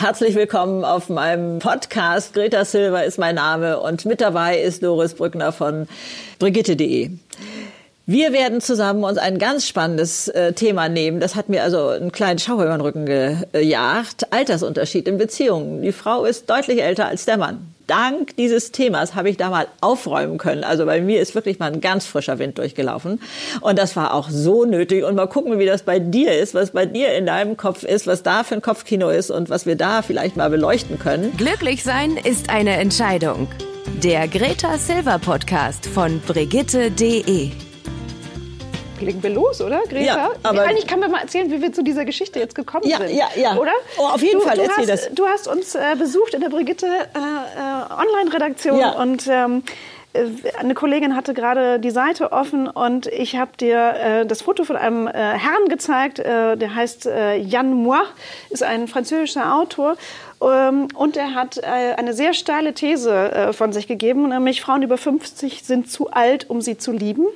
Herzlich willkommen auf meinem Podcast. Greta Silver ist mein Name und mit dabei ist Doris Brückner von Brigitte.de. Wir werden zusammen uns ein ganz spannendes äh, Thema nehmen. Das hat mir also einen kleinen Schauer über den Rücken gejagt. Altersunterschied in Beziehungen. Die Frau ist deutlich älter als der Mann dank dieses Themas habe ich da mal aufräumen können. Also bei mir ist wirklich mal ein ganz frischer Wind durchgelaufen. Und das war auch so nötig. Und mal gucken, wie das bei dir ist, was bei dir in deinem Kopf ist, was da für ein Kopfkino ist und was wir da vielleicht mal beleuchten können. Glücklich sein ist eine Entscheidung. Der Greta Silver Podcast von Brigitte.de legen wir los, oder, Greta? Ja, aber Eigentlich kann man mal erzählen, wie wir zu dieser Geschichte jetzt gekommen ja, sind. Ja, ja, Oder? Oh, auf jeden du, Fall, du erzähl hast, das. Du hast uns äh, besucht in der Brigitte äh, äh, Online-Redaktion ja. und ähm, äh, eine Kollegin hatte gerade die Seite offen und ich habe dir äh, das Foto von einem äh, Herrn gezeigt, äh, der heißt äh, Jan Moi, ist ein französischer Autor ähm, und er hat eine sehr steile These von sich gegeben, nämlich Frauen über 50 sind zu alt, um sie zu lieben.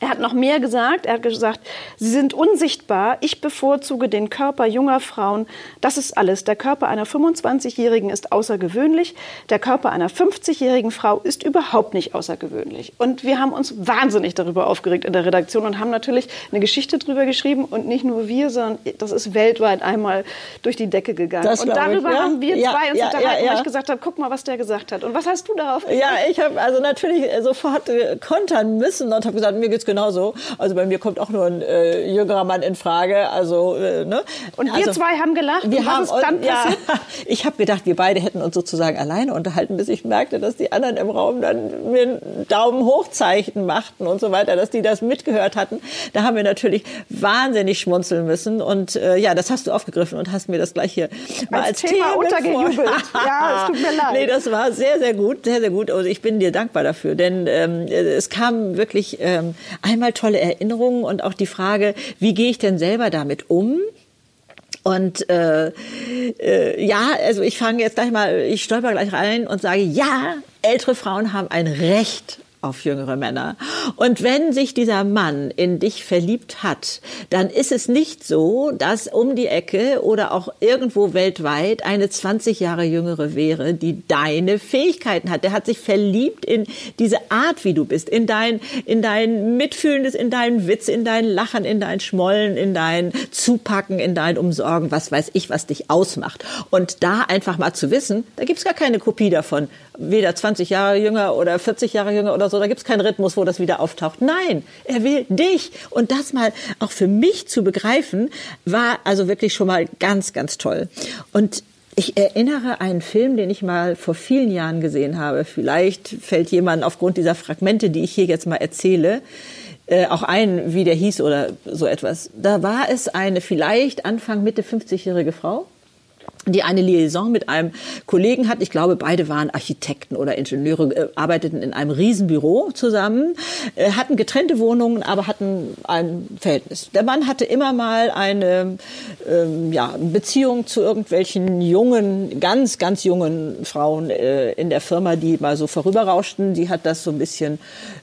Er hat noch mehr gesagt. Er hat gesagt, sie sind unsichtbar. Ich bevorzuge den Körper junger Frauen. Das ist alles. Der Körper einer 25-Jährigen ist außergewöhnlich. Der Körper einer 50-jährigen Frau ist überhaupt nicht außergewöhnlich. Und wir haben uns wahnsinnig darüber aufgeregt in der Redaktion und haben natürlich eine Geschichte darüber geschrieben. Und nicht nur wir, sondern das ist weltweit einmal durch die Decke gegangen. Das und darüber ich, ja. haben wir ja, zwei uns ja, unterhalten, weil ich gesagt habe, guck mal, was der gesagt hat. Und was hast du darauf gesagt? Ja, ich habe also natürlich sofort kontern müssen und habe gesagt, mir geht's genauso. Also bei mir kommt auch nur ein äh, jüngerer Mann in Frage. Also äh, ne? Und wir also, zwei haben gelacht. Wir und haben ist dann ja, ich habe gedacht, wir beide hätten uns sozusagen alleine unterhalten, bis ich merkte, dass die anderen im Raum dann mir ein Daumen hochzeichen machten und so weiter, dass die das mitgehört hatten. Da haben wir natürlich wahnsinnig schmunzeln müssen und äh, ja, das hast du aufgegriffen und hast mir das gleich hier mal als, als Thema Themen untergejubelt. ja, es tut mir leid. Nee, das war sehr, sehr gut, sehr, sehr gut. Und ich bin dir dankbar dafür, denn ähm, es kam wirklich ähm, einmal tolle Erinnerungen und auch die Frage, wie gehe ich denn selber damit um? Und äh, äh, ja, also ich fange jetzt gleich mal, ich stolper gleich rein und sage, ja, ältere Frauen haben ein Recht auf jüngere Männer. Und wenn sich dieser Mann in dich verliebt hat, dann ist es nicht so, dass um die Ecke oder auch irgendwo weltweit eine 20 Jahre jüngere wäre, die deine Fähigkeiten hat. Der hat sich verliebt in diese Art, wie du bist, in dein, in dein Mitfühlendes, in deinen Witz, in dein Lachen, in dein Schmollen, in dein Zupacken, in dein Umsorgen, was weiß ich, was dich ausmacht. Und da einfach mal zu wissen, da gibt's gar keine Kopie davon weder 20 Jahre jünger oder 40 Jahre jünger oder so. Da gibt's keinen Rhythmus, wo das wieder auftaucht. Nein, er will dich. Und das mal auch für mich zu begreifen, war also wirklich schon mal ganz, ganz toll. Und ich erinnere einen Film, den ich mal vor vielen Jahren gesehen habe. Vielleicht fällt jemand aufgrund dieser Fragmente, die ich hier jetzt mal erzähle, äh, auch ein, wie der hieß oder so etwas. Da war es eine vielleicht Anfang, Mitte 50-jährige Frau die eine Liaison mit einem Kollegen hat. Ich glaube, beide waren Architekten oder Ingenieure, äh, arbeiteten in einem Riesenbüro zusammen, äh, hatten getrennte Wohnungen, aber hatten ein Verhältnis. Der Mann hatte immer mal eine ähm, ja, Beziehung zu irgendwelchen jungen, ganz, ganz jungen Frauen äh, in der Firma, die mal so vorüberrauschten. Die hat das so ein bisschen,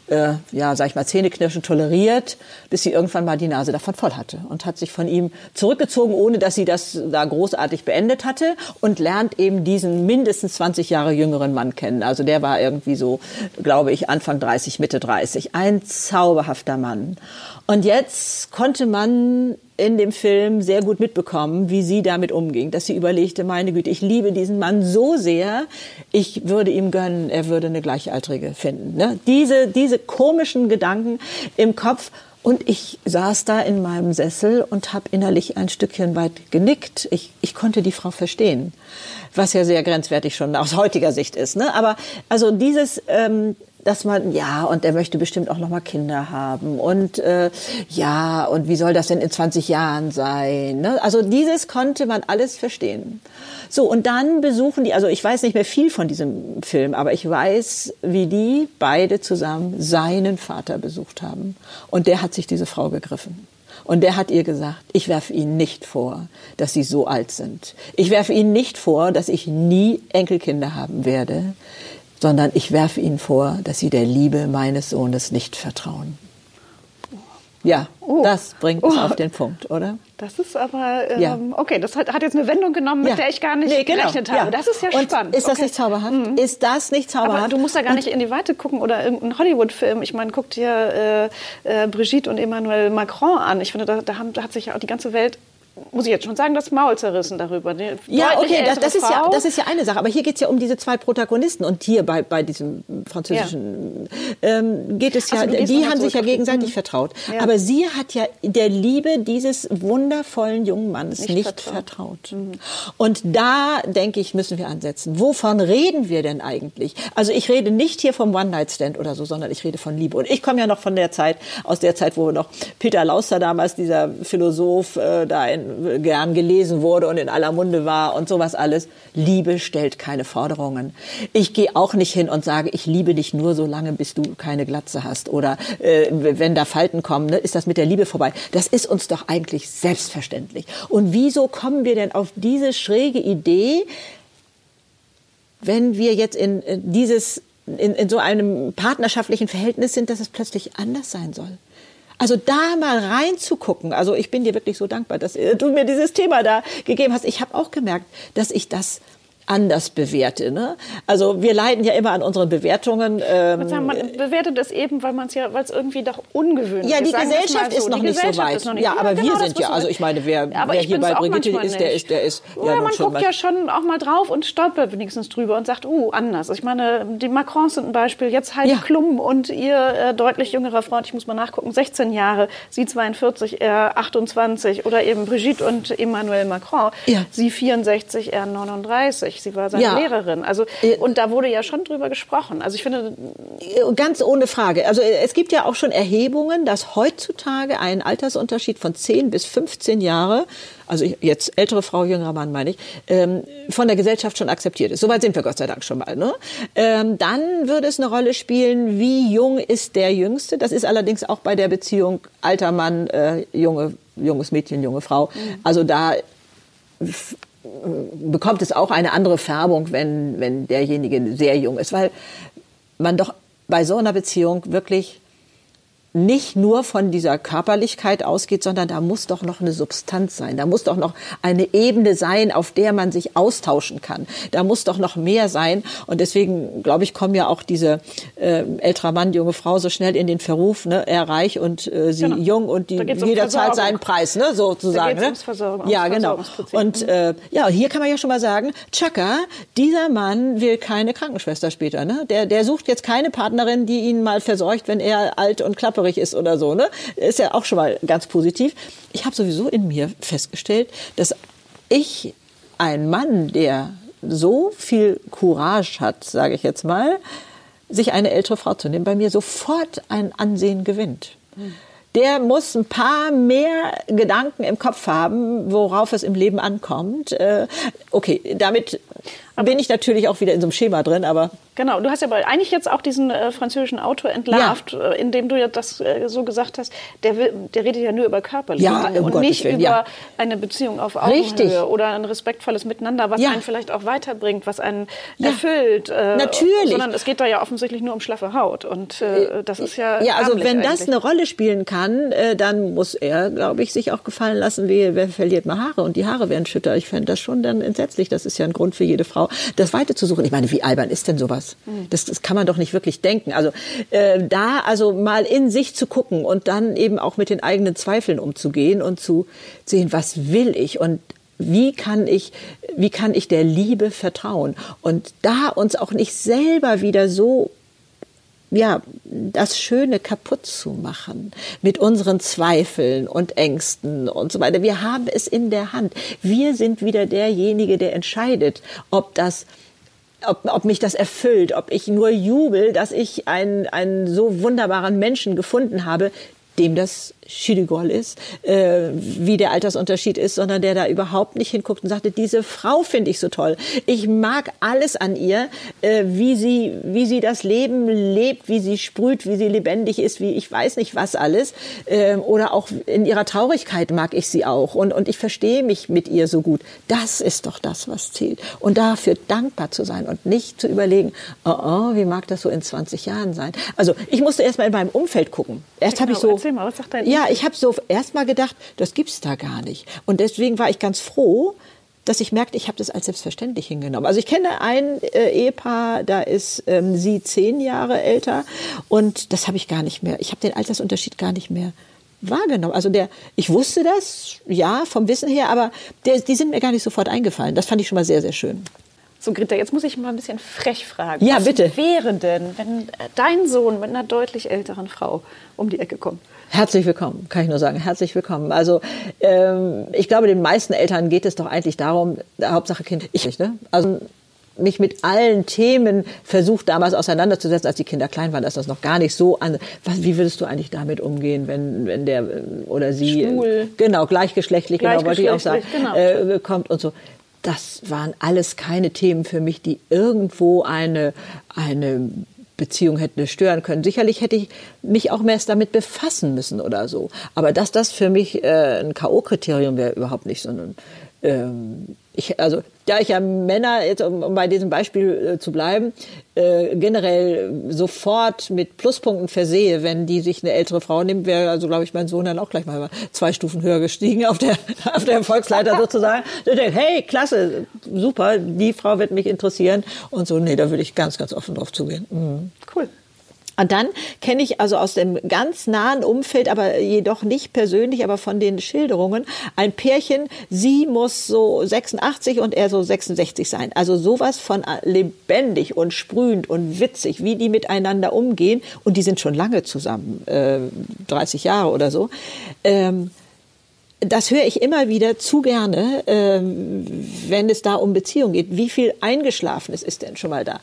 äh, ja, sag ich mal, Zähneknirschen toleriert, bis sie irgendwann mal die Nase davon voll hatte und hat sich von ihm zurückgezogen, ohne dass sie das da großartig beendet hatte und lernt eben diesen mindestens 20 Jahre jüngeren Mann kennen. Also der war irgendwie so, glaube ich, Anfang 30, Mitte 30. Ein zauberhafter Mann. Und jetzt konnte man in dem Film sehr gut mitbekommen, wie sie damit umging, dass sie überlegte, meine Güte, ich liebe diesen Mann so sehr, ich würde ihm gönnen, er würde eine Gleichaltrige finden. Ne? Diese, diese komischen Gedanken im Kopf und ich saß da in meinem Sessel und habe innerlich ein Stückchen weit genickt. Ich, ich konnte die Frau verstehen, was ja sehr grenzwertig schon aus heutiger Sicht ist. Ne? Aber also dieses, ähm, dass man ja und er möchte bestimmt auch noch mal Kinder haben und äh, ja und wie soll das denn in 20 Jahren sein? Ne? Also dieses konnte man alles verstehen. So und dann besuchen die, also ich weiß nicht mehr viel von diesem Film, aber ich weiß, wie die beide zusammen seinen Vater besucht haben und der hat sich diese Frau gegriffen. Und der hat ihr gesagt, ich werfe Ihnen nicht vor, dass Sie so alt sind. Ich werfe Ihnen nicht vor, dass ich nie Enkelkinder haben werde sondern ich werfe ihnen vor, dass sie der Liebe meines Sohnes nicht vertrauen. Ja, oh. das bringt es oh. auf den Punkt, oder? Das ist aber, ähm, ja. okay, das hat, hat, jetzt eine Wendung genommen, mit ja. der ich gar nicht nee, genau. gerechnet habe. Ja. Das ist ja Und spannend. Ist das okay. nicht zauberhaft? Mhm. Ist das nicht zauberhaft? Aber du musst da gar Und nicht in die Weite gucken oder irgendeinen Hollywood-Film. Ich meine, guck dir äh, äh, Brigitte und Emmanuel Macron an. Ich finde, da, da, haben, da hat sich ja auch die ganze Welt muss ich jetzt schon sagen, das Maul zerrissen darüber. Eine ja, okay, das, das, ist ja, das ist ja eine Sache. Aber hier geht es ja um diese zwei Protagonisten. Und hier bei, bei diesem französischen ja. ähm, geht es ja, also, die haben sich ja gegenseitig mhm. vertraut. Ja. Aber sie hat ja der Liebe dieses wundervollen jungen Mannes nicht, nicht vertraut. vertraut. Mhm. Und da, denke ich, müssen wir ansetzen. Wovon reden wir denn eigentlich? Also ich rede nicht hier vom One-Night-Stand oder so, sondern ich rede von Liebe. Und ich komme ja noch von der Zeit, aus der Zeit, wo noch Peter Lauster damals, dieser Philosoph, äh, da in gern gelesen wurde und in aller Munde war und sowas alles. Liebe stellt keine Forderungen. Ich gehe auch nicht hin und sage, ich liebe dich nur so lange, bis du keine Glatze hast. Oder äh, wenn da Falten kommen, ne, ist das mit der Liebe vorbei. Das ist uns doch eigentlich selbstverständlich. Und wieso kommen wir denn auf diese schräge Idee, wenn wir jetzt in äh, dieses in, in so einem partnerschaftlichen Verhältnis sind, dass es plötzlich anders sein soll? Also da mal reinzugucken. Also ich bin dir wirklich so dankbar, dass du mir dieses Thema da gegeben hast. Ich habe auch gemerkt, dass ich das anders bewerte. Ne? Also wir leiden ja immer an unseren Bewertungen. Ähm, sagen, man bewertet es eben, weil man es ja, weil es irgendwie doch ungewöhnlich ist. Ja, die Gesellschaft so. ist noch die nicht so weit. Nicht, ja, aber genau, wir sind ja, also ich meine, wer, ja, wer hier bei Brigitte ist, der ist, der ist. Ja, ja man guckt ja schon auch mal drauf und stolpert wenigstens drüber und sagt, uh, anders. Ich meine, die Macrons sind ein Beispiel. Jetzt Heidi ja. Klum und ihr äh, deutlich jüngerer Freund, ich muss mal nachgucken, 16 Jahre, sie 42, er 28 oder eben Brigitte und Emmanuel Macron, ja. sie 64, er 39 sie war seine ja. Lehrerin. Also, äh, und da wurde ja schon drüber gesprochen. Also ich finde. Äh, ganz ohne Frage. Also äh, es gibt ja auch schon Erhebungen, dass heutzutage ein Altersunterschied von 10 bis 15 Jahre also jetzt ältere Frau, jüngerer Mann meine ich, ähm, von der Gesellschaft schon akzeptiert ist. Soweit sind wir Gott sei Dank schon mal. Ne? Ähm, dann würde es eine Rolle spielen, wie jung ist der Jüngste. Das ist allerdings auch bei der Beziehung alter Mann, junge, junges Mädchen, junge Frau. Mhm. Also da bekommt es auch eine andere Färbung, wenn, wenn derjenige sehr jung ist, weil man doch bei so einer Beziehung wirklich nicht nur von dieser Körperlichkeit ausgeht, sondern da muss doch noch eine Substanz sein. Da muss doch noch eine Ebene sein, auf der man sich austauschen kann. Da muss doch noch mehr sein. Und deswegen, glaube ich, kommen ja auch diese äh, älterer Mann, junge Frau so schnell in den Verruf, ne? er reich und äh, sie genau. jung und die, jeder um zahlt seinen Preis, ne? sozusagen. Ne? Ja, genau. Und äh, ja, hier kann man ja schon mal sagen, Chaka, dieser Mann will keine Krankenschwester später. Ne? Der, der sucht jetzt keine Partnerin, die ihn mal versorgt, wenn er alt und klapperig hellhörig ist oder so, ne? Ist ja auch schon mal ganz positiv. Ich habe sowieso in mir festgestellt, dass ich ein Mann, der so viel Courage hat, sage ich jetzt mal, sich eine ältere Frau zu nehmen, bei mir sofort ein Ansehen gewinnt. Der muss ein paar mehr Gedanken im Kopf haben, worauf es im Leben ankommt. Äh, okay, damit bin ich natürlich auch wieder in so einem Schema drin, aber Genau, du hast ja eigentlich jetzt auch diesen äh, französischen Autor entlarvt, ja. äh, indem du ja das äh, so gesagt hast, der, will, der redet ja nur über körperliche ja, Dinge und Gottes nicht Willen, über ja. eine Beziehung auf Augenhöhe Richtig. oder ein respektvolles Miteinander, was einen vielleicht auch weiterbringt, was einen erfüllt. Äh, Natürlich. Sondern es geht da ja offensichtlich nur um schlaffe Haut und äh, das ist ja Ja, also wenn eigentlich. das eine Rolle spielen kann, äh, dann muss er, glaube ich, sich auch gefallen lassen, wie, wer verliert mal Haare und die Haare werden schütter. Ich fände das schon dann entsetzlich. Das ist ja ein Grund für jede Frau, das Weite zu suchen. Ich meine, wie albern ist denn sowas? Das, das kann man doch nicht wirklich denken. Also äh, da also mal in sich zu gucken und dann eben auch mit den eigenen Zweifeln umzugehen und zu sehen, was will ich und wie kann ich, wie kann ich der Liebe vertrauen? Und da uns auch nicht selber wieder so ja, das Schöne kaputt zu machen mit unseren Zweifeln und Ängsten und so weiter. Wir haben es in der Hand. Wir sind wieder derjenige, der entscheidet, ob das ob, ob mich das erfüllt, ob ich nur jubel, dass ich einen, einen so wunderbaren Menschen gefunden habe, dem das Schüdigol ist, äh, wie der Altersunterschied ist, sondern der da überhaupt nicht hinguckt und sagte, diese Frau finde ich so toll. Ich mag alles an ihr, äh, wie sie, wie sie das Leben lebt, wie sie sprüht, wie sie lebendig ist, wie ich weiß nicht was alles. Äh, oder auch in ihrer Traurigkeit mag ich sie auch und, und ich verstehe mich mit ihr so gut. Das ist doch das, was zählt. Und dafür dankbar zu sein und nicht zu überlegen, oh, oh wie mag das so in 20 Jahren sein. Also ich musste erst mal in meinem Umfeld gucken. Erst genau, habe ich so Erzähl mal, was sagt dein Ja, ich habe so erst mal gedacht, das gibt's da gar nicht. Und deswegen war ich ganz froh, dass ich merkte, ich habe das als selbstverständlich hingenommen. Also ich kenne ein äh, Ehepaar, da ist ähm, sie zehn Jahre älter und das habe ich gar nicht mehr. Ich habe den Altersunterschied gar nicht mehr wahrgenommen. Also der, ich wusste das, ja, vom Wissen her, aber der, die sind mir gar nicht sofort eingefallen. Das fand ich schon mal sehr, sehr schön. So, Greta, jetzt muss ich mal ein bisschen frech fragen. Ja, Was bitte. wäre denn, wenn dein Sohn mit einer deutlich älteren Frau um die Ecke kommt? Herzlich willkommen, kann ich nur sagen. Herzlich willkommen. Also ähm, ich glaube, den meisten Eltern geht es doch eigentlich darum, Hauptsache Kind, ich, ne? Also mich mit allen Themen versucht damals auseinanderzusetzen, als die Kinder klein waren, dass das noch gar nicht so an. Was, wie würdest du eigentlich damit umgehen, wenn wenn der äh, oder sie äh, Schwul. genau gleichgeschlechtlich, genau wollte ich auch sagen, genau. äh, kommt und so. Das waren alles keine Themen für mich, die irgendwo eine eine Beziehung hätte stören können. Sicherlich hätte ich mich auch mehr damit befassen müssen oder so. Aber dass das für mich äh, ein K.O.-Kriterium wäre, überhaupt nicht, sondern ähm, ich, also da ich ja Männer, jetzt um, um bei diesem Beispiel äh, zu bleiben, äh, generell sofort mit Pluspunkten versehe, wenn die sich eine ältere Frau nimmt, wäre also, glaube ich, mein Sohn dann auch gleich mal zwei Stufen höher gestiegen auf der, auf der Erfolgsleiter sozusagen. Der denkt, hey, klasse, super, die Frau wird mich interessieren. Und so, nee, da würde ich ganz, ganz offen drauf zugehen. Mhm. Cool. Und dann kenne ich also aus dem ganz nahen Umfeld, aber jedoch nicht persönlich, aber von den Schilderungen, ein Pärchen, sie muss so 86 und er so 66 sein. Also sowas von lebendig und sprühend und witzig, wie die miteinander umgehen. Und die sind schon lange zusammen, äh, 30 Jahre oder so. Ähm, das höre ich immer wieder zu gerne, ähm, wenn es da um Beziehungen geht. Wie viel Eingeschlafenes ist denn schon mal da?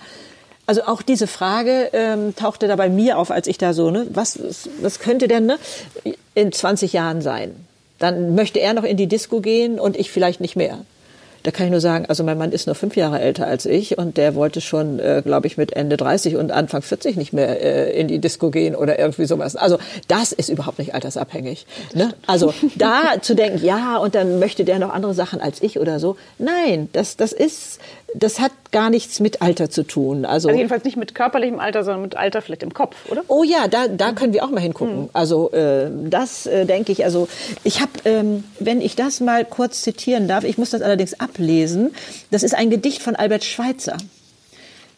Also auch diese Frage ähm, tauchte da bei mir auf, als ich da so, ne, was, was könnte denn ne, in 20 Jahren sein? Dann möchte er noch in die Disco gehen und ich vielleicht nicht mehr. Da kann ich nur sagen, also mein Mann ist nur fünf Jahre älter als ich und der wollte schon, äh, glaube ich, mit Ende 30 und Anfang 40 nicht mehr äh, in die Disco gehen oder irgendwie sowas. Also das ist überhaupt nicht altersabhängig. Ne? Also da zu denken, ja, und dann möchte der noch andere Sachen als ich oder so. Nein, das, das ist, das hat gar nichts mit Alter zu tun. Also, Also jedenfalls nicht mit körperlichem Alter, sondern mit Alter vielleicht im Kopf, oder? Oh ja, da, da können wir auch mal hingucken. Also äh, das äh, denke ich. Also ich habe, ähm, wenn ich das mal kurz zitieren darf, ich muss das allerdings ablesen. Das ist ein Gedicht von Albert Schweitzer.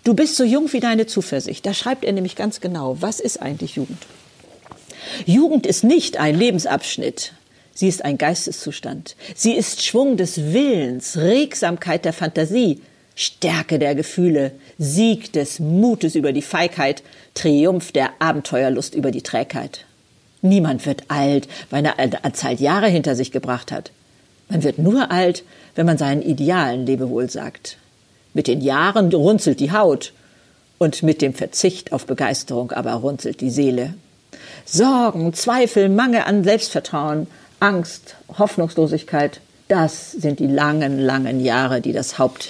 Du bist so jung wie deine Zuversicht. Da schreibt er nämlich ganz genau, was ist eigentlich Jugend? Jugend ist nicht ein Lebensabschnitt. Sie ist ein Geisteszustand. Sie ist Schwung des Willens, Regsamkeit der Fantasie, Stärke der Gefühle, Sieg des Mutes über die Feigheit, Triumph der Abenteuerlust über die Trägheit. Niemand wird alt, weil er eine Anzahl Jahre hinter sich gebracht hat. Man wird nur alt, wenn man seinen Idealen Lebewohl sagt. Mit den Jahren runzelt die Haut und mit dem Verzicht auf Begeisterung aber runzelt die Seele. Sorgen, Zweifel, Mangel an Selbstvertrauen, Angst, Hoffnungslosigkeit, das sind die langen, langen Jahre, die das Haupt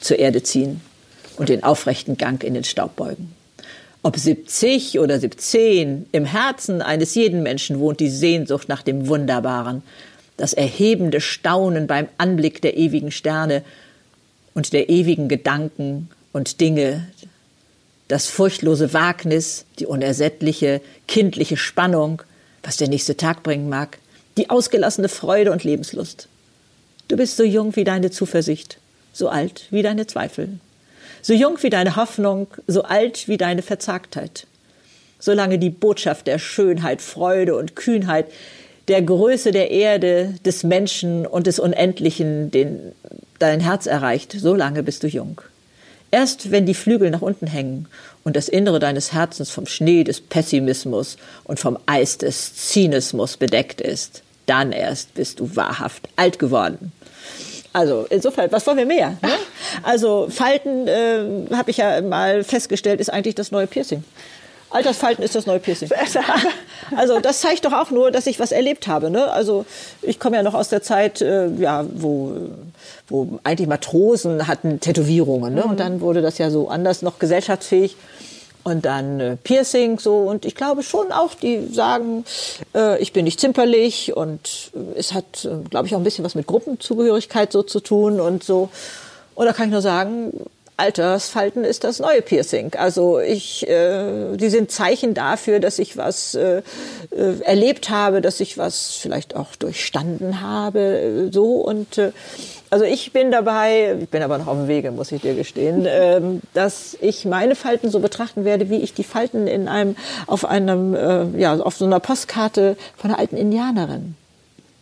zur Erde ziehen und den aufrechten Gang in den Staub beugen. Ob 70 oder 17, im Herzen eines jeden Menschen wohnt die Sehnsucht nach dem Wunderbaren, das erhebende Staunen beim Anblick der ewigen Sterne und der ewigen Gedanken und Dinge, das furchtlose Wagnis, die unersättliche, kindliche Spannung, was der nächste Tag bringen mag, die ausgelassene Freude und Lebenslust. Du bist so jung wie deine Zuversicht, so alt wie deine Zweifel, so jung wie deine Hoffnung, so alt wie deine Verzagtheit. Solange die Botschaft der Schönheit, Freude und Kühnheit, der Größe der Erde, des Menschen und des Unendlichen den, dein Herz erreicht, solange bist du jung. Erst wenn die Flügel nach unten hängen und das Innere deines Herzens vom Schnee des Pessimismus und vom Eis des Zynismus bedeckt ist, dann erst bist du wahrhaft alt geworden. Also insofern, was wollen wir mehr? Ne? Also Falten, äh, habe ich ja mal festgestellt, ist eigentlich das neue Piercing. Altersfalten ist das neue Piercing. Also das zeigt doch auch nur, dass ich was erlebt habe. Ne? Also ich komme ja noch aus der Zeit, äh, ja, wo, wo eigentlich Matrosen hatten Tätowierungen. Ne? Und dann wurde das ja so anders noch gesellschaftsfähig. Und dann äh, Piercing so und ich glaube schon auch, die sagen, äh, ich bin nicht zimperlich und äh, es hat, äh, glaube ich, auch ein bisschen was mit Gruppenzugehörigkeit so zu tun und so. Und da kann ich nur sagen, Altersfalten ist das neue Piercing. Also ich, äh, die sind Zeichen dafür, dass ich was äh, äh, erlebt habe, dass ich was vielleicht auch durchstanden habe, äh, so und äh, also ich bin dabei, ich bin aber noch auf dem Wege, muss ich dir gestehen, ähm, dass ich meine Falten so betrachten werde, wie ich die Falten in einem, auf einem, äh, ja, auf so einer Postkarte von einer alten Indianerin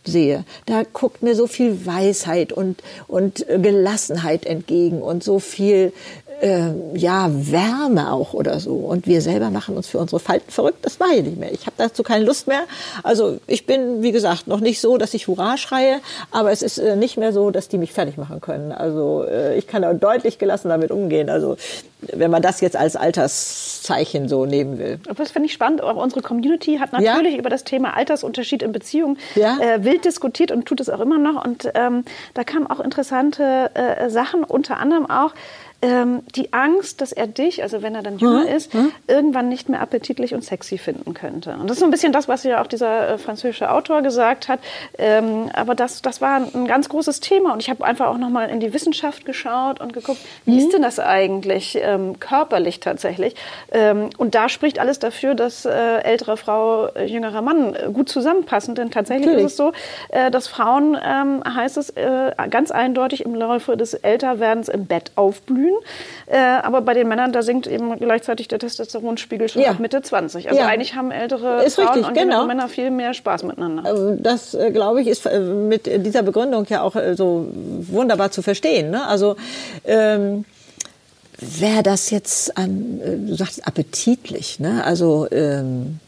sehe. Da guckt mir so viel Weisheit und, und Gelassenheit entgegen und so viel äh, ja, Wärme auch oder so. Und wir selber machen uns für unsere Falten verrückt. Das mache ich nicht mehr. Ich habe dazu keine Lust mehr. Also ich bin, wie gesagt, noch nicht so, dass ich Hurra schreie, aber es ist äh, nicht mehr so, dass die mich fertig machen können. Also äh, ich kann da deutlich gelassen damit umgehen. Also wenn man das jetzt als Alterszeichen so nehmen will. Das finde ich spannend. Auch unsere Community hat natürlich ja? über das Thema Altersunterschied in Beziehungen ja? äh, wild diskutiert und tut es auch immer noch. Und ähm, da kamen auch interessante äh, Sachen, unter anderem auch, ähm, die Angst, dass er dich, also wenn er dann jünger hm? ist, hm? irgendwann nicht mehr appetitlich und sexy finden könnte. Und das ist so ein bisschen das, was ja auch dieser äh, französische Autor gesagt hat. Ähm, aber das, das war ein, ganz großes Thema. Und ich habe einfach auch nochmal in die Wissenschaft geschaut und geguckt, wie hm? ist denn das eigentlich ähm, körperlich tatsächlich? Ähm, und da spricht alles dafür, dass äh, ältere Frau, äh, jüngerer Mann äh, gut zusammenpassen. Denn tatsächlich Natürlich. ist es so, äh, dass Frauen, ähm, heißt es äh, ganz eindeutig im Laufe des Älterwerdens im Bett aufblühen blühen. Äh, aber bei den Männern, da sinkt eben gleichzeitig der Testosteronspiegel schon ja. ab Mitte 20. Also ja. eigentlich haben ältere ist Frauen richtig, und genau. Männer viel mehr Spaß miteinander. Ähm, das, äh, glaube ich, ist äh, mit dieser Begründung ja auch äh, so wunderbar zu verstehen. Ne? Also ähm, wäre das jetzt, du sagst appetitlich, ne? also ähm,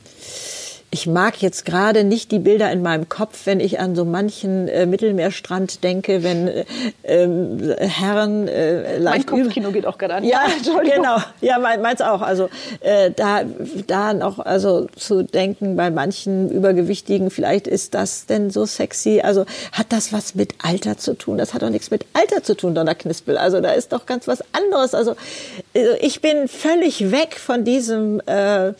ich mag jetzt gerade nicht die Bilder in meinem Kopf, wenn ich an so manchen äh, Mittelmeerstrand denke, wenn äh, äh, Herren äh, leicht mein Kopfkino geht auch gerade an. Ja, genau. Ja, mein, meins auch. Also äh, da da noch also zu denken bei manchen übergewichtigen, vielleicht ist das denn so sexy. Also hat das was mit Alter zu tun? Das hat doch nichts mit Alter zu tun, Donner Knispel. Also da ist doch ganz was anderes. Also, also ich bin völlig weg von diesem äh,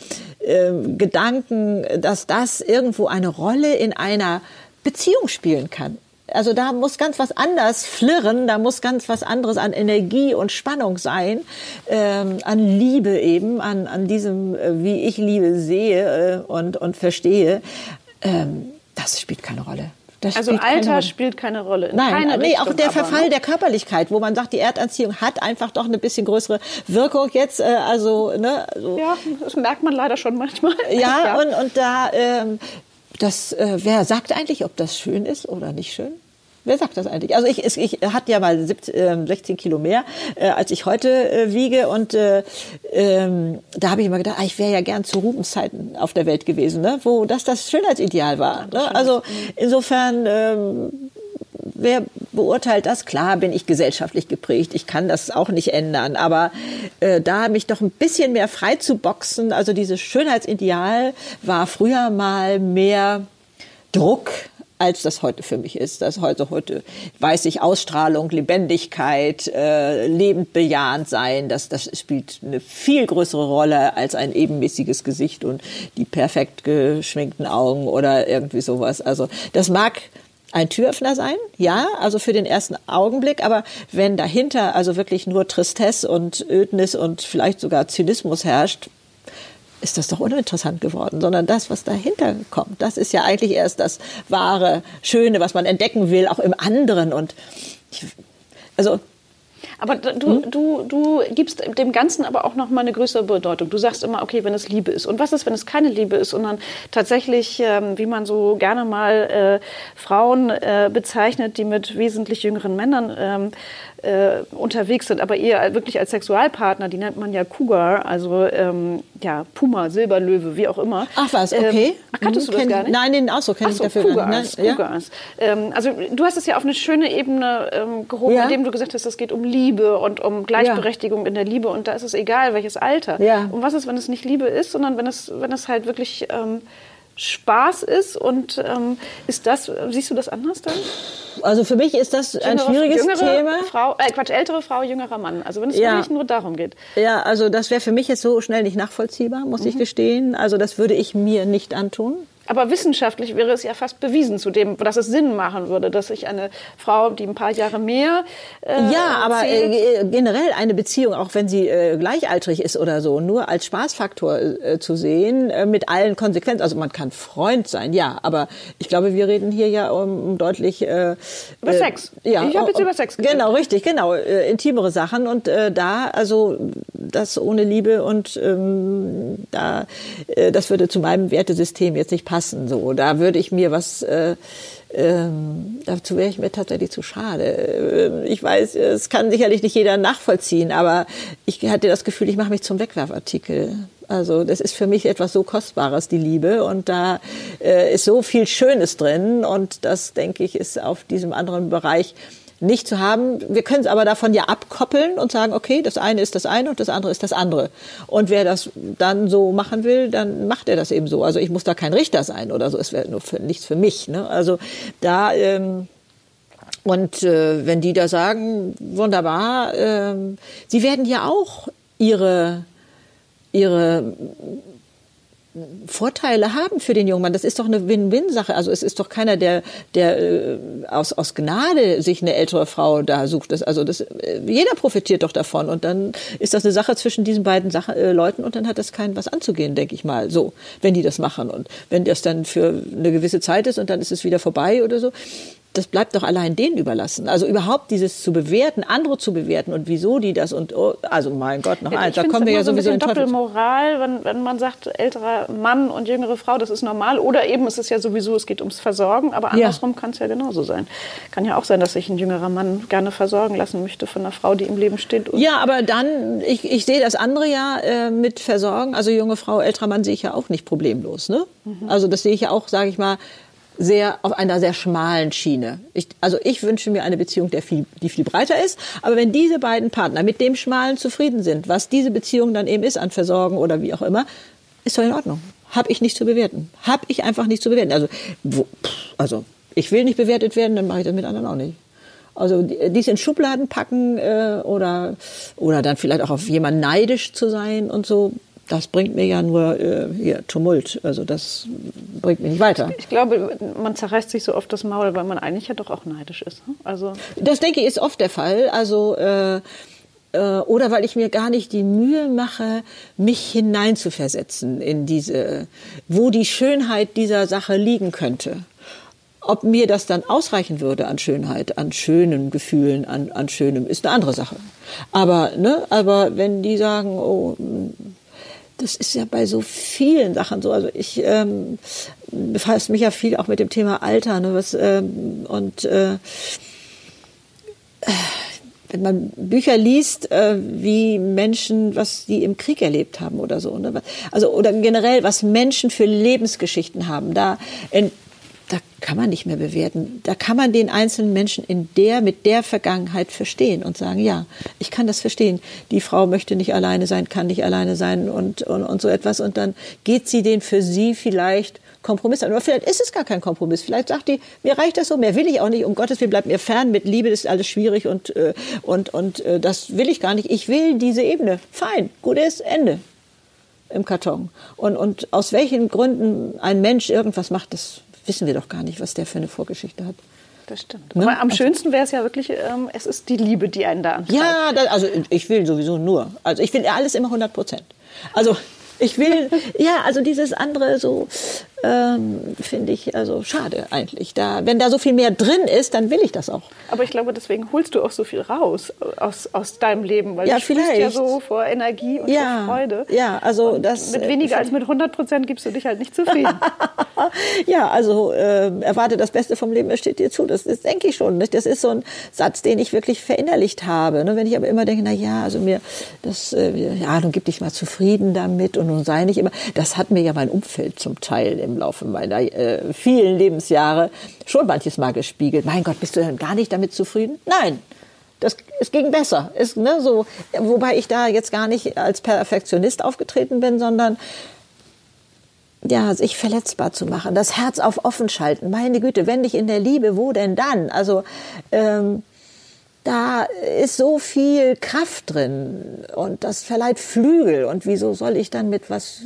äh, Gedanken, dass das irgendwo eine Rolle in einer Beziehung spielen kann. Also da muss ganz was anders flirren, da muss ganz was anderes an Energie und Spannung sein, ähm, an Liebe eben, an, an diesem, äh, wie ich Liebe sehe äh, und, und verstehe. Ähm, das spielt keine Rolle. Das also Alter keine spielt keine Rolle. Nein, keine nee, Richtung, auch der Verfall ne? der Körperlichkeit, wo man sagt, die Erdanziehung hat einfach doch eine bisschen größere Wirkung jetzt. Äh, also, ne, so. Ja, das merkt man leider schon manchmal. Ja, ja. Und, und da, ähm, das, äh, wer sagt eigentlich, ob das schön ist oder nicht schön? Wer sagt das eigentlich? Also ich, ich hatte ja mal 17, äh, 16 Kilo mehr, äh, als ich heute äh, wiege. Und äh, ähm, da habe ich immer gedacht, ah, ich wäre ja gern zu Rubenszeiten auf der Welt gewesen, ne? wo das das Schönheitsideal war. Ne? Also insofern... Ähm, wer beurteilt das? Klar bin ich gesellschaftlich geprägt, ich kann das auch nicht ändern, aber äh, da mich doch ein bisschen mehr frei zu boxen, also dieses Schönheitsideal war früher mal mehr Druck, als das heute für mich ist. Das heute, heute weiß ich Ausstrahlung, Lebendigkeit, äh, lebend bejahend sein, das, das spielt eine viel größere Rolle als ein ebenmäßiges Gesicht und die perfekt geschminkten Augen oder irgendwie sowas. Also das mag ein Türöffner sein, ja, also für den ersten Augenblick, aber wenn dahinter also wirklich nur Tristesse und Ödnis und vielleicht sogar Zynismus herrscht, ist das doch uninteressant geworden, sondern das, was dahinter kommt, das ist ja eigentlich erst das wahre, Schöne, was man entdecken will, auch im anderen. Und ich, also aber du, hm? du, du gibst dem Ganzen aber auch noch mal eine größere Bedeutung. Du sagst immer, okay, wenn es Liebe ist. Und was ist, wenn es keine Liebe ist? Und dann tatsächlich, ähm, wie man so gerne mal äh, Frauen äh, bezeichnet, die mit wesentlich jüngeren Männern ähm, äh, unterwegs sind, aber eher wirklich als Sexualpartner, die nennt man ja Cougar, also ähm, ja, Puma, Silberlöwe, wie auch immer. Ach was, okay. Ähm, ach, kanntest du das gar nicht? Nein, den Ausdruck kenne ich so, dafür Cougars, gar nicht. Cougars. Ja? Ähm, also du hast es ja auf eine schöne Ebene ähm, gehoben, ja? indem du gesagt hast, es geht um Liebe und um Gleichberechtigung ja. in der Liebe und da ist es egal, welches Alter. Ja. Und was ist, wenn es nicht Liebe ist, sondern wenn es, wenn es halt wirklich ähm, Spaß ist und ähm, ist das, siehst du das anders dann? Also für mich ist das ein schwieriges Thema. Frau, äh, Quatsch, ältere Frau, jüngerer Mann. Also wenn es ja. wirklich nur darum geht. Ja, also das wäre für mich jetzt so schnell nicht nachvollziehbar, muss mhm. ich gestehen. Also das würde ich mir nicht antun. Aber wissenschaftlich wäre es ja fast bewiesen, zu dem, dass es Sinn machen würde, dass sich eine Frau, die ein paar Jahre mehr. Äh, ja, aber äh, generell eine Beziehung, auch wenn sie äh, gleichaltrig ist oder so, nur als Spaßfaktor äh, zu sehen, äh, mit allen Konsequenzen. Also man kann Freund sein, ja, aber ich glaube, wir reden hier ja um, um deutlich. Äh, über Sex. Ja, ich habe jetzt über Sex geredet. Genau, richtig, genau. intimere Sachen und da, also das ohne Liebe und ähm, da, das würde zu meinem Wertesystem jetzt nicht passen passen. So, da würde ich mir was äh, ähm, dazu wäre ich mir tatsächlich zu schade. Ähm, ich weiß, es kann sicherlich nicht jeder nachvollziehen, aber ich hatte das Gefühl, ich mache mich zum Wegwerfartikel. Also das ist für mich etwas so Kostbares, die Liebe. Und da äh, ist so viel Schönes drin. Und das, denke ich, ist auf diesem anderen Bereich nicht zu haben. Wir können es aber davon ja abkoppeln und sagen, okay, das eine ist das eine und das andere ist das andere. Und wer das dann so machen will, dann macht er das eben so. Also ich muss da kein Richter sein oder so. Es wäre nur für, nichts für mich. Ne? Also da ähm, und äh, wenn die da sagen, wunderbar, äh, sie werden ja auch ihre ihre Vorteile haben für den jungen Mann. Das ist doch eine Win-Win-Sache. Also es ist doch keiner, der, der äh, aus, aus Gnade sich eine ältere Frau da sucht. Das, also das, äh, jeder profitiert doch davon. Und dann ist das eine Sache zwischen diesen beiden Sache, äh, Leuten und dann hat das keinen was anzugehen, denke ich mal. So, wenn die das machen. Und wenn das dann für eine gewisse Zeit ist und dann ist es wieder vorbei oder so, das bleibt doch allein denen überlassen. Also überhaupt dieses zu bewerten, andere zu bewerten und wieso die das und oh, also mein Gott, noch eins, da kommen wir ja so sowieso in Doppelmoral, wenn, wenn man sagt, älterer Mann und jüngere Frau, das ist normal. Oder eben es ist ja sowieso, es geht ums Versorgen, aber andersrum ja. kann es ja genauso sein. Kann ja auch sein, dass sich ein jüngerer Mann gerne versorgen lassen möchte von einer Frau, die im Leben steht. ja, aber dann, ich, ich sehe das andere ja äh, mit Versorgen, also junge Frau, älterer Mann sehe ich ja auch nicht problemlos. Ne? Mhm. Also das sehe ich ja auch, sage ich mal, sehr auf einer sehr schmalen Schiene. Ich, also ich wünsche mir eine Beziehung, der viel, die viel breiter ist. Aber wenn diese beiden Partner mit dem Schmalen zufrieden sind, was diese Beziehung dann eben ist an Versorgen oder wie auch immer, ist doch in Ordnung. Habe ich nicht zu bewerten. Habe ich einfach nicht zu bewerten. Also, wo, also ich will nicht bewertet werden, dann mache ich das mit anderen auch nicht. Also dies in Schubladen packen äh, oder oder dann vielleicht auch auf jemanden neidisch zu sein und so, das bringt mir ja nur äh, hier, Tumult. Also das bringt mich nicht weiter. Ich glaube, man zerreißt sich so oft das Maul, weil man eigentlich ja doch auch neidisch ist. Ne? Also das denke ich ist oft der Fall. Also äh, äh, oder weil ich mir gar nicht die Mühe mache, mich hineinzuversetzen in diese, wo die Schönheit dieser Sache liegen könnte. Ob mir das dann ausreichen würde an Schönheit, an schönen Gefühlen, an, an Schönem, ist eine andere Sache. Aber, ne, aber wenn die sagen, oh, das ist ja bei so vielen Sachen so. Also ich ähm, befasse mich ja viel auch mit dem Thema Alter. Ne, was, ähm, und äh, wenn man Bücher liest, äh, wie Menschen, was die im Krieg erlebt haben oder so, ne? also oder generell, was Menschen für Lebensgeschichten haben, da da kann man nicht mehr bewerten. Da kann man den einzelnen Menschen in der, mit der Vergangenheit verstehen und sagen, ja, ich kann das verstehen. Die Frau möchte nicht alleine sein, kann nicht alleine sein und, und, und so etwas. Und dann geht sie den für sie vielleicht Kompromiss an. Aber vielleicht ist es gar kein Kompromiss. Vielleicht sagt die, mir reicht das so, mehr will ich auch nicht. Um Gottes Willen, bleibt mir fern. Mit Liebe ist alles schwierig und, äh, und, und äh, das will ich gar nicht. Ich will diese Ebene. Fein, gut ist, Ende im Karton. Und, und aus welchen Gründen ein Mensch irgendwas macht, das wissen wir doch gar nicht, was der für eine Vorgeschichte hat. Das stimmt. Ne? Aber am also schönsten wäre es ja wirklich, ähm, es ist die Liebe, die einen da antreibt. Ja, das, also ich will sowieso nur. Also ich will alles immer 100 Prozent. Also ich will, ja, also dieses andere so, ähm, finde ich also schade eigentlich. Da, wenn da so viel mehr drin ist, dann will ich das auch. Aber ich glaube, deswegen holst du auch so viel raus aus, aus deinem Leben, weil ja, du vielleicht. ja so vor Energie und ja, vor Freude. Ja, also und das. Mit weniger als mit 100 Prozent gibst du dich halt nicht zufrieden. ja, also äh, erwarte das Beste vom Leben, es steht dir zu. Das, das denke ich schon. Nicht? Das ist so ein Satz, den ich wirklich verinnerlicht habe. Ne? Wenn ich aber immer denke, na ja, also mir das, äh, ja, nun gib dich mal zufrieden damit und nun sei nicht immer. Das hat mir ja mein Umfeld zum Teil im Laufe meiner äh, vielen Lebensjahre schon manches Mal gespiegelt. Mein Gott, bist du denn gar nicht damit zufrieden? Nein. Das, es ging besser. Es, ne, so, wobei ich da jetzt gar nicht als Perfektionist aufgetreten bin, sondern ja, sich verletzbar zu machen, das Herz auf offen schalten. Meine Güte, wenn nicht in der Liebe, wo denn dann? Also ähm, da ist so viel Kraft drin und das verleiht Flügel. Und wieso soll ich dann mit was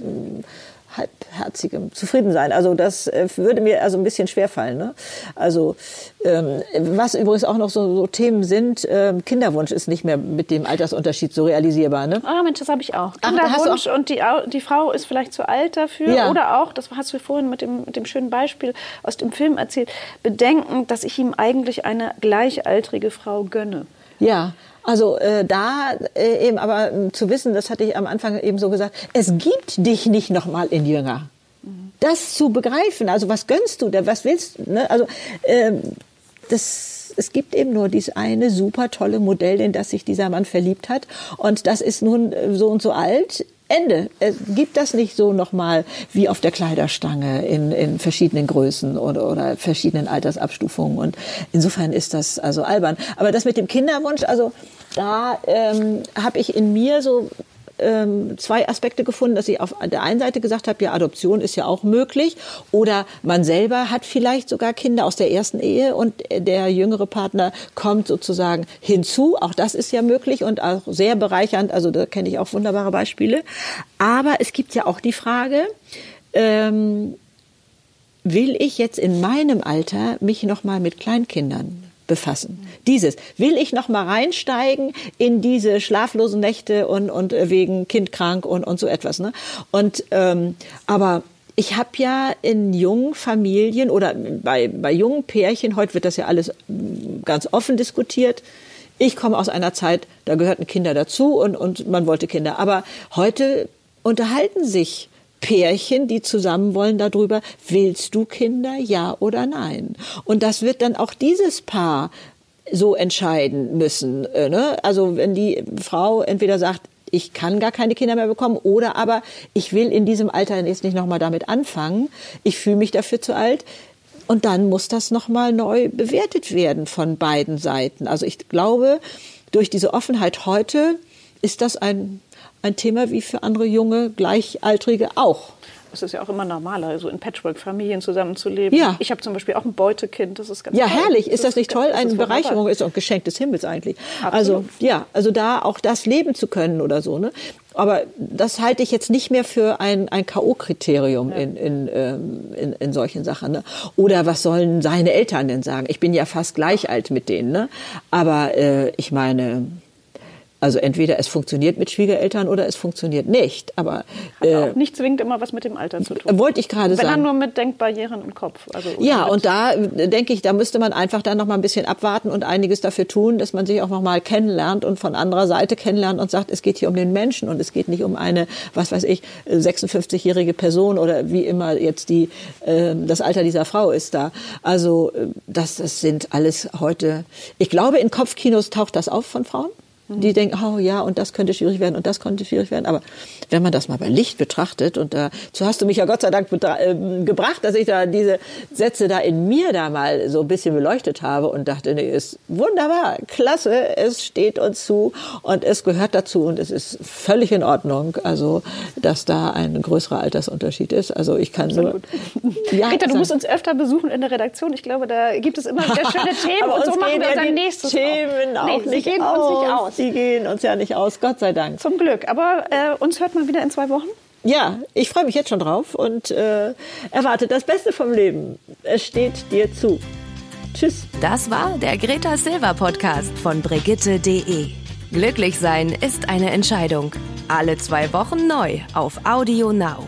halbherzigem Zufriedensein. Also das äh, würde mir also ein bisschen schwerfallen. Ne? Also ähm, was übrigens auch noch so, so Themen sind, ähm, Kinderwunsch ist nicht mehr mit dem Altersunterschied so realisierbar. Ne? Ah Mensch, das habe ich auch. Kinderwunsch auch und die, die Frau ist vielleicht zu alt dafür. Ja. Oder auch, das hast du vorhin mit dem, mit dem schönen Beispiel aus dem Film erzählt, bedenken, dass ich ihm eigentlich eine gleichaltrige Frau gönne. Ja, also äh, da äh, eben aber äh, zu wissen, das hatte ich am Anfang eben so gesagt, es gibt dich nicht noch mal in Jünger. Das zu begreifen, also was gönnst du was willst du? Ne? Also äh, das, es gibt eben nur dieses eine super tolle Modell, in das sich dieser Mann verliebt hat und das ist nun äh, so und so alt. Ende. Es gibt das nicht so nochmal wie auf der Kleiderstange in, in verschiedenen Größen oder, oder verschiedenen Altersabstufungen. Und insofern ist das also albern. Aber das mit dem Kinderwunsch, also da ähm, habe ich in mir so ähm, zwei Aspekte gefunden, dass ich auf der einen Seite gesagt habe, ja, Adoption ist ja auch möglich oder man selber hat vielleicht sogar Kinder aus der ersten Ehe und der jüngere Partner kommt sozusagen hinzu. Auch das ist ja möglich und auch sehr bereichernd. Also da kenne ich auch wunderbare Beispiele. Aber es gibt ja auch die Frage, ähm, will ich jetzt in meinem Alter mich noch mal mit Kleinkindern befassen. Dieses will ich noch mal reinsteigen in diese schlaflosen Nächte und und wegen Kind krank und und so etwas. Ne? Und ähm, aber ich habe ja in jungen Familien oder bei bei jungen Pärchen heute wird das ja alles ganz offen diskutiert. Ich komme aus einer Zeit, da gehörten Kinder dazu und und man wollte Kinder. Aber heute unterhalten sich Pärchen, die zusammen wollen darüber, willst du Kinder, ja oder nein? Und das wird dann auch dieses Paar so entscheiden müssen. Äh, ne? Also wenn die Frau entweder sagt, ich kann gar keine Kinder mehr bekommen oder aber ich will in diesem Alter jetzt nicht nochmal damit anfangen, ich fühle mich dafür zu alt. Und dann muss das nochmal neu bewertet werden von beiden Seiten. Also ich glaube, durch diese Offenheit heute ist das ein ein Thema wie für andere junge Gleichaltrige auch. Es ist ja auch immer normaler, also in Patchwork-Familien zusammenzuleben. Ja. Ich habe zum Beispiel auch ein Beutekind, das ist ganz Ja, toll. herrlich. Ist das, das nicht toll? Eine Bereicherung ist auch ein Geschenk des Himmels eigentlich. Absolut. Also, ja, also da auch das leben zu können oder so, ne? Aber das halte ich jetzt nicht mehr für ein, ein K.O.-Kriterium ja. in, in, ähm, in, in solchen Sachen. Ne? Oder was sollen seine Eltern denn sagen? Ich bin ja fast gleich alt mit denen. Ne? Aber äh, ich meine, also entweder es funktioniert mit Schwiegereltern oder es funktioniert nicht. Aber Hat äh, auch nicht zwingend immer was mit dem Alter zu tun. Wollte ich gerade sagen. Wenn dann nur mit Denkbarrieren im Kopf. Also ja, und da äh, denke ich, da müsste man einfach dann noch mal ein bisschen abwarten und einiges dafür tun, dass man sich auch noch mal kennenlernt und von anderer Seite kennenlernt und sagt, es geht hier um den Menschen und es geht nicht um eine, was weiß ich, 56-jährige Person oder wie immer jetzt die äh, das Alter dieser Frau ist da. Also äh, das, das sind alles heute. Ich glaube, in Kopfkinos taucht das auf von Frauen. Die denken, oh ja, und das könnte schwierig werden und das könnte schwierig werden. Aber wenn man das mal bei Licht betrachtet, und dazu hast du mich ja Gott sei Dank äh, gebracht, dass ich da diese Sätze da in mir da mal so ein bisschen beleuchtet habe und dachte, nee, ist wunderbar, klasse, es steht uns zu und es gehört dazu und es ist völlig in Ordnung, also dass da ein größerer Altersunterschied ist. Also ich kann Absolut. nur. Ja, Rita, du musst uns öfter besuchen in der Redaktion. Ich glaube, da gibt es immer sehr schöne Themen und so machen wir unser nächstes Themen auch, auch nee, nicht, aus. nicht aus. Die gehen uns ja nicht aus, Gott sei Dank. Zum Glück. Aber äh, uns hört man wieder in zwei Wochen. Ja, ich freue mich jetzt schon drauf und äh, erwarte das Beste vom Leben. Es steht dir zu. Tschüss. Das war der Greta Silver Podcast von Brigitte.de. Glücklich sein ist eine Entscheidung. Alle zwei Wochen neu auf Audio Now.